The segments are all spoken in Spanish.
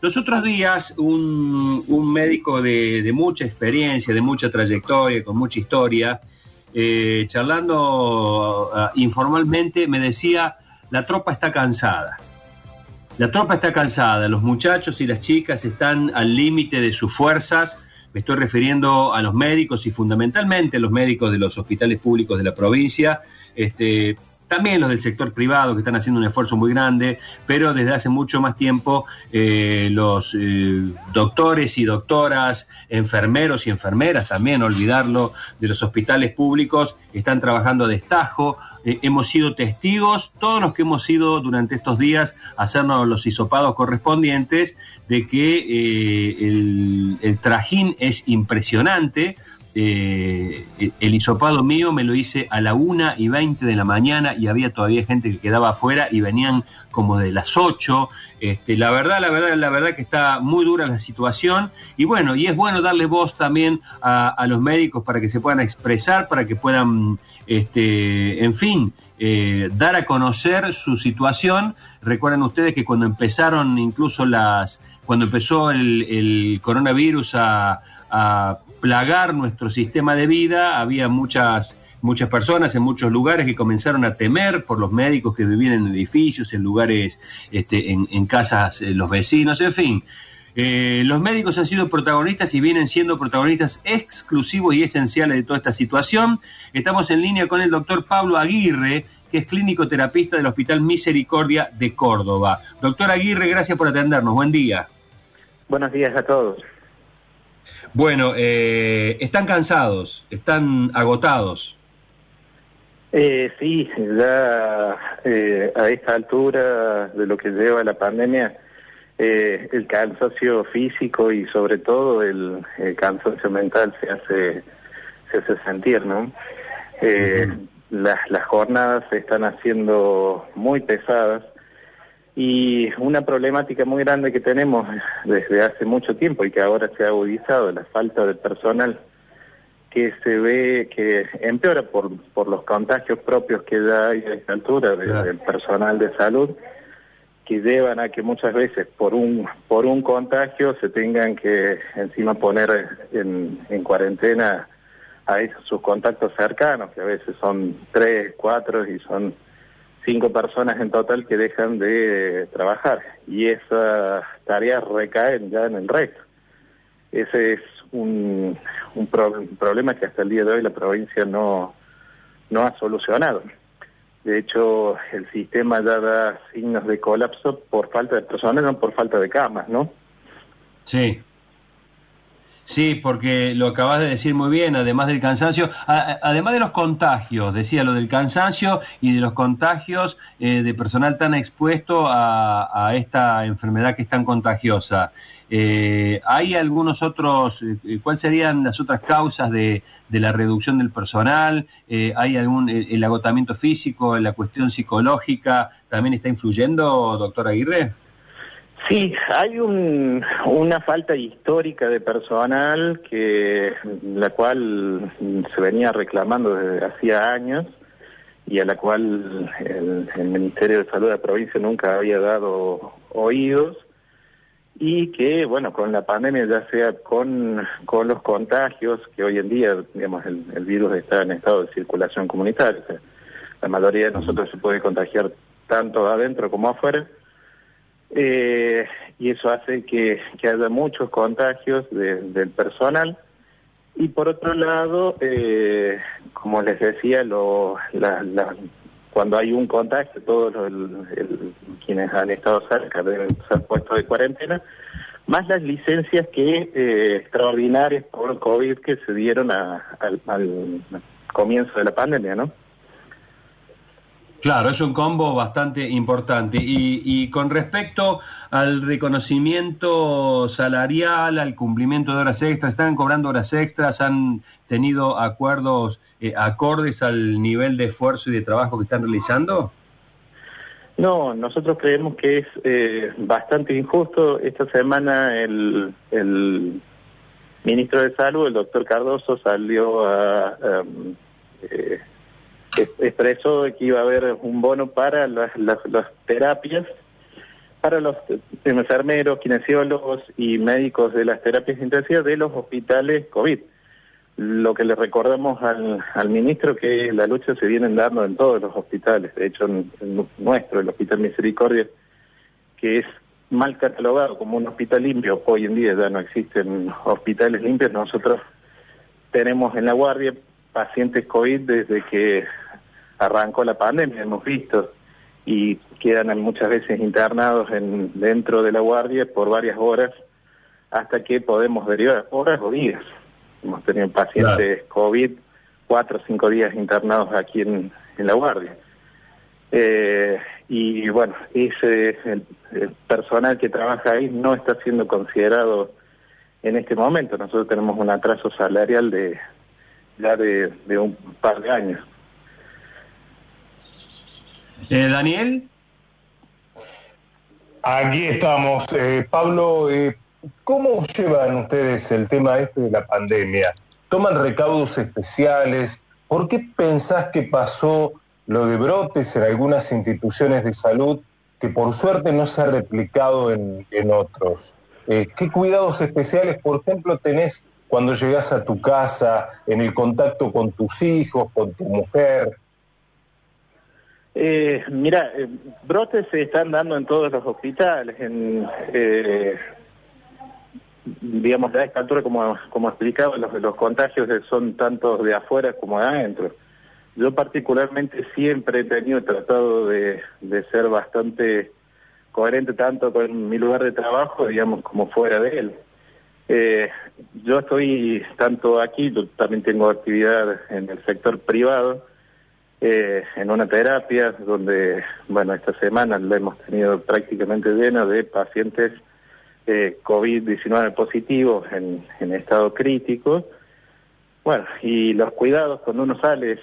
Los otros días, un, un médico de, de, mucha experiencia, de mucha trayectoria, con mucha historia, eh, charlando uh, informalmente, me decía, la tropa está cansada. La tropa está cansada, los muchachos y las chicas están al límite de sus fuerzas. Me estoy refiriendo a los médicos y fundamentalmente a los médicos de los hospitales públicos de la provincia. Este, también los del sector privado que están haciendo un esfuerzo muy grande, pero desde hace mucho más tiempo eh, los eh, doctores y doctoras, enfermeros y enfermeras, también olvidarlo, de los hospitales públicos, están trabajando a destajo. Eh, hemos sido testigos, todos los que hemos ido durante estos días a hacernos los hisopados correspondientes, de que el, el trajín es impresionante eh, el hisopado mío me lo hice a la una y 20 de la mañana y había todavía gente que quedaba afuera y venían como de las 8. Este, la verdad, la verdad, la verdad que está muy dura la situación y bueno, y es bueno darle voz también a, los médicos para que se puedan expresar, para que puedan, este, en fin, eh, dar a conocer su situación. Recuerden ustedes que cuando empezaron incluso las, cuando empezó el, coronavirus a plagar nuestro sistema de vida, había muchas muchas personas en muchos lugares que comenzaron a temer por los médicos que vivían en edificios, en lugares, este, en, en casas, eh, los vecinos, en fin. Eh, los médicos han sido protagonistas y vienen siendo protagonistas exclusivos y esenciales de toda esta situación. Estamos en línea con el doctor Pablo Aguirre, que es clínico terapista del Hospital Misericordia de Córdoba. Doctor Aguirre, gracias por atendernos. Buen día. Buenos días a todos. Bueno, eh, ¿están cansados? ¿Están agotados? Eh, sí, ya eh, a esta altura de lo que lleva la pandemia, eh, el cansancio físico y sobre todo el, el, cansancio mental se hace, se hace sentir, ¿no? Eh, uh -huh. las, las jornadas se están haciendo muy pesadas y una problemática muy grande que tenemos desde hace mucho tiempo y que ahora se ha agudizado, la falta de personal que se ve que empeora por, por los contagios propios que ya hay a esta altura claro. del personal de salud, que llevan a que muchas veces por un, por un contagio se tengan que encima poner en, en cuarentena a esos, sus contactos cercanos, que a veces son tres, cuatro y son cinco personas en total que dejan de trabajar y esas tareas recaen ya en el resto. Ese es un, un, pro, problema que hasta el día de hoy la provincia no, no ha solucionado. De hecho, el sistema ya da signos de colapso por falta de personal, no por falta de camas, ¿no? Sí. Sí, porque lo acabas de decir muy bien, además del cansancio, además de los contagios, decía lo del cansancio y de los contagios eh, de personal tan expuesto a, esta enfermedad que es tan contagiosa. Eh, ¿Hay algunos otros, eh, cuáles serían las otras causas de, de la reducción del personal? Eh, ¿Hay algún, el, el agotamiento físico, la cuestión psicológica, también está influyendo, doctor Aguirre? Sí, hay un, una falta histórica de personal que la cual se venía reclamando desde hacía años y a la cual el, el, Ministerio de Salud de la provincia nunca había dado oídos y que, bueno, con la pandemia, ya sea con, con los contagios, que hoy en día, digamos, el, el virus está en estado de circulación comunitaria, la mayoría de nosotros se puede contagiar tanto adentro como afuera, eh, y eso hace que, haya muchos contagios de, del personal. Y por otro lado, eh, como les decía, lo, la, la, cuando hay un contagio, todos los, el, el, quienes han estado cerca deben ser puestos de cuarentena, más las licencias que eh, extraordinarias por COVID que se dieron a, al, al comienzo de la pandemia, ¿no? Claro, es un combo bastante importante. Y, y, con respecto al reconocimiento salarial, al cumplimiento de horas extras, ¿están cobrando horas extras? ¿Han tenido acuerdos eh, acordes al nivel de esfuerzo y de trabajo que están realizando? No, nosotros creemos que es eh, bastante injusto. Esta semana el, el, ministro de Salud, el doctor Cardoso, salió a... a eh, expresó que iba a haber un bono para las, terapias para los enfermeros, kinesiólogos y médicos de las terapias intensivas de los hospitales COVID. Lo que le recordamos al, al ministro que la lucha se viene dando en todos los hospitales, de hecho en, nuestro, el Hospital Misericordia, que es mal catalogado como un hospital limpio, hoy en día ya no existen hospitales limpios, nosotros tenemos en la guardia pacientes COVID desde que arrancó la pandemia, hemos visto, y quedan muchas veces internados en, dentro de la guardia por varias horas hasta que podemos derivar, horas o días. Hemos tenido pacientes COVID cuatro o cinco días internados aquí en, la guardia. Eh, y bueno, ese el, personal que trabaja ahí no está siendo considerado en este momento. Nosotros tenemos un atraso salarial de ya de, un par de años. Eh, Daniel. Aquí estamos. Eh, Pablo, eh, ¿cómo llevan ustedes el tema este de la pandemia? ¿Toman recaudos especiales? ¿Por qué pensás que pasó lo de brotes en algunas instituciones de salud que por suerte no se ha replicado en, en otros? ¿Qué cuidados especiales, por ejemplo, tenés cuando llegas a tu casa, en el contacto con tus hijos, con tu mujer? Eh, mira, eh, brotes se están dando en todos los hospitales, en, eh, digamos, a esta altura, como, como explicaba, los, los contagios son tanto de afuera como de adentro. Yo particularmente siempre he tenido tratado de, de ser bastante coherente tanto con mi lugar de trabajo, digamos, como fuera de él. Eh, yo estoy tanto aquí, yo también tengo actividad en el sector privado, eh, en una terapia donde, bueno, esta semana lo hemos tenido prácticamente lleno de pacientes eh, COVID-19 positivos en, en estado crítico. Bueno, y los cuidados cuando uno sale,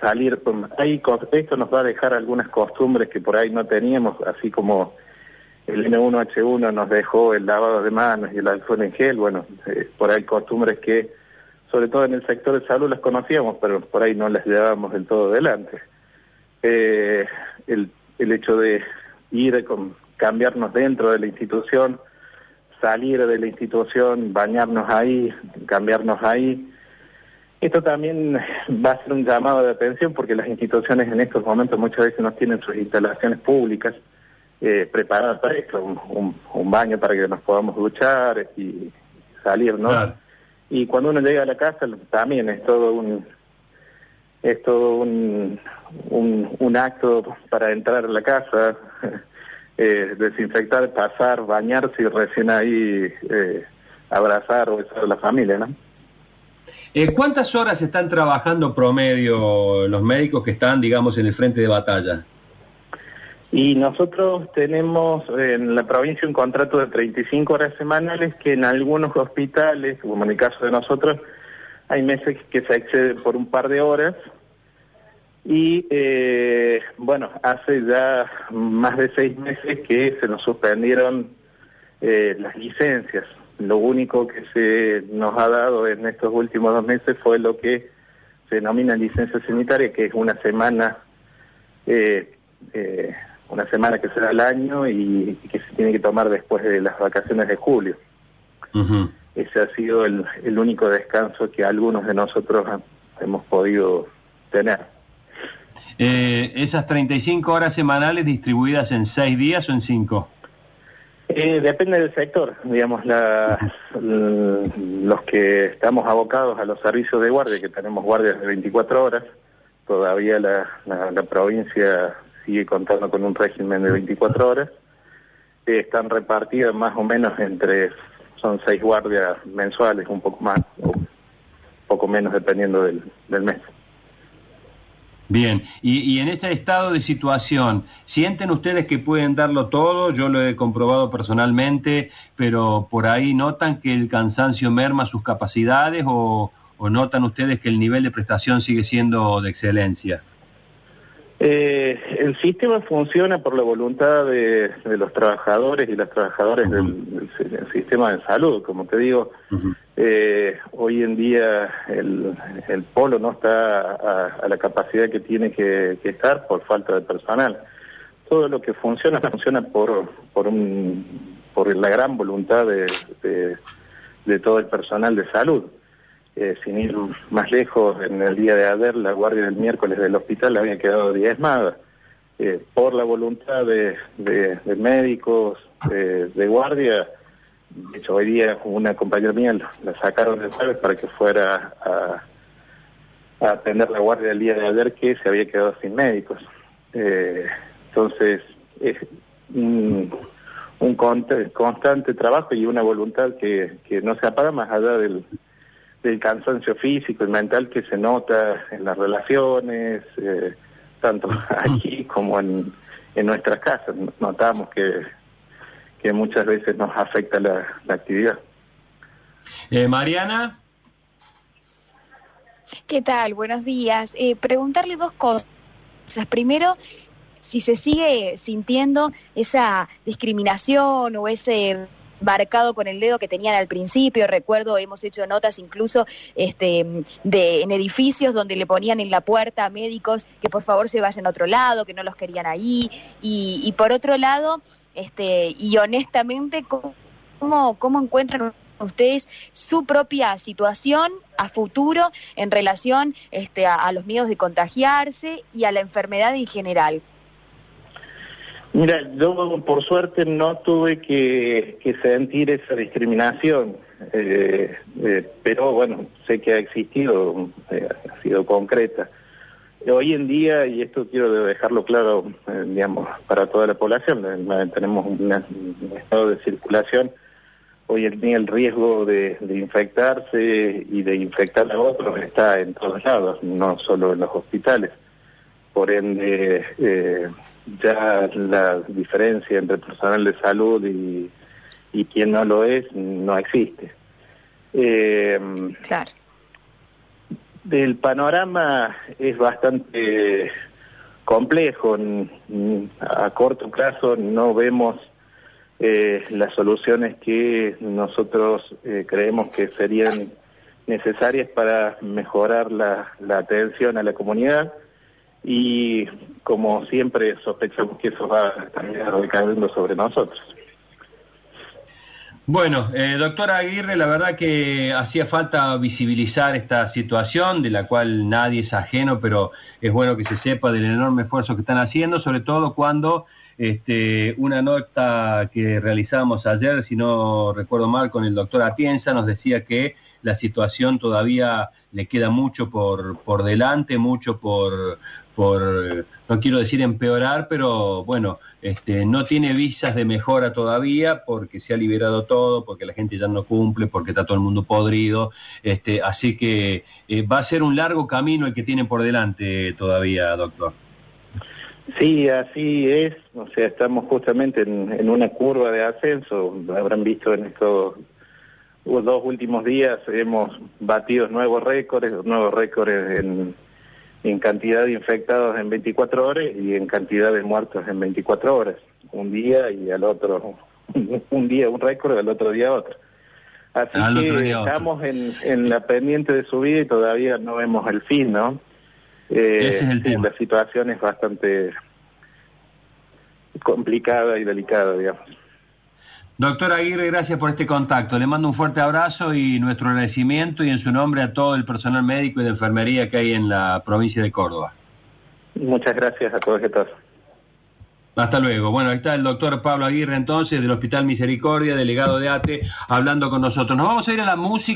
salir con... Ahí, esto nos va a dejar algunas costumbres que por ahí no teníamos, así como el N1H1 nos dejó el lavado de manos y el alcohol en gel, bueno, eh, por ahí costumbres que, sobre todo en el sector de salud las conocíamos, pero por ahí no las llevábamos del todo adelante. Eh, el, el hecho de ir, con, cambiarnos dentro de la institución, salir de la institución, bañarnos ahí, cambiarnos ahí, esto también va a ser un llamado de atención porque las instituciones en estos momentos muchas veces no tienen sus instalaciones públicas eh, preparar para esto, un, baño para que nos podamos duchar y salir, ¿no? Y cuando uno llega a la casa también es todo un es todo un, un, acto para entrar a la casa, eh, desinfectar, pasar, bañarse y recién ahí eh, abrazar o besar la familia, ¿no? Eh, ¿Cuántas horas están trabajando promedio los médicos que están, digamos, en el frente de batalla? Y nosotros tenemos en la provincia un contrato de 35 horas semanales que en algunos hospitales, como en el caso de nosotros, hay meses que se excede por un par de horas. Y eh, bueno, hace ya más de seis meses que se nos suspendieron eh, las licencias. Lo único que se nos ha dado en estos últimos dos meses fue lo que se denomina licencia sanitaria, que es una semana eh una semana que será el año y, que se tiene que tomar después de las vacaciones de julio. Ese ha sido el, el, único descanso que algunos de nosotros hemos podido tener. Eh, ¿Esas 35 horas semanales distribuidas en 6 días o en 5? Eh, depende del sector, digamos, la, los que estamos abocados a los servicios de guardia, que tenemos guardias de 24 horas, todavía la, la provincia sigue contando con un régimen de 24 horas. están repartidas más o menos entre, son seis guardias mensuales, un poco más, o poco menos dependiendo del, mes. Bien, y, en este estado de situación, ¿sienten ustedes que pueden darlo todo? Yo lo he comprobado personalmente, pero por ahí notan que el cansancio merma sus capacidades o notan ustedes que el nivel de prestación sigue siendo de excelencia. Eh, el sistema funciona por la voluntad de, los trabajadores y las trabajadoras del, sistema de salud. Como te digo, eh, hoy en día el, polo no está a, la capacidad que tiene que, estar por falta de personal. todo lo que funciona funciona por, por, un, por la gran voluntad de, de, todo el personal de salud. Eh, sin ir más lejos, en el día de ayer la guardia del miércoles del hospital había quedado diezmada. Eh, por la voluntad de, médicos, de guardia, de hecho hoy día una compañera mía la sacaron de jueves para que fuera a, atender la guardia del día de ayer que se había quedado sin médicos. Eh, entonces, es un, constante trabajo y una voluntad que no se apaga más allá del, del cansancio físico y mental que se nota en las relaciones, eh, tanto aquí como en, en nuestras casas. Notamos que, que muchas veces nos afecta la, actividad. Eh, Mariana. ¿Qué tal? Buenos días. Eh, preguntarle dos cosas. Primero, si se sigue sintiendo esa discriminación o ese marcado con el dedo que tenían al principio. Recuerdo, hemos hecho notas incluso este, de, en edificios donde le ponían en la puerta a médicos que por favor se vayan a otro lado, que no los querían ahí. Y, y por otro lado, este, y honestamente, ¿cómo, cómo encuentran ustedes su propia situación a futuro en relación este, a, los miedos de contagiarse y a la enfermedad en general? Mira, yo por suerte no tuve que, sentir esa discriminación, eh, eh, pero bueno, sé que ha existido, eh, ha sido concreta. Hoy en día, y esto quiero dejarlo claro, digamos, para toda la población, tenemos un estado de circulación hoy en el riesgo de, infectarse y de infectar a otros está en todos lados, no solo en los hospitales. Por ende, ya la diferencia entre personal de salud y, quien no lo es no existe. Eh, claro. El panorama es bastante complejo. A corto plazo no vemos eh, las soluciones que nosotros eh, creemos que serían necesarias para mejorar la, atención a la comunidad y como siempre sospechamos que eso va a sobre nosotros. Bueno, eh, doctora Aguirre, la verdad que hacía falta visibilizar esta situación de la cual nadie es ajeno, pero es bueno que se sepa del enorme esfuerzo que están haciendo, sobre todo cuando este, una nota que realizábamos ayer, si no recuerdo mal, con el doctor Atienza, nos decía que la situación todavía le queda mucho por, por delante, mucho por, por, no quiero decir empeorar, pero bueno, este, no tiene visas de mejora todavía porque se ha liberado todo, porque la gente ya no cumple, porque está todo el mundo podrido, este, así que eh, va a ser un largo camino el que tiene por delante todavía, doctor. Sí, así es. O sea, estamos justamente en, una curva de ascenso. Habrán visto en estos dos últimos días hemos batido nuevos récords, nuevos récords en, en cantidad de infectados en 24 horas y en cantidad de muertos en 24 horas. Un día y al otro, un día un récord, al otro día otro. Así que estamos en, en la pendiente de subida y todavía no vemos el fin, ¿no? Eh, Ese es el tema. La situación es bastante complicada y delicada, digamos. Doctor Aguirre, gracias por este contacto. Le mando un fuerte abrazo y nuestro agradecimiento y en su nombre a todo el personal médico y de enfermería que hay en la provincia de Córdoba. Muchas gracias a todos y todas. Hasta luego. Bueno, ahí está el doctor Pablo Aguirre entonces del Hospital Misericordia, delegado de ATE, hablando con nosotros. Nos vamos a ir a la música.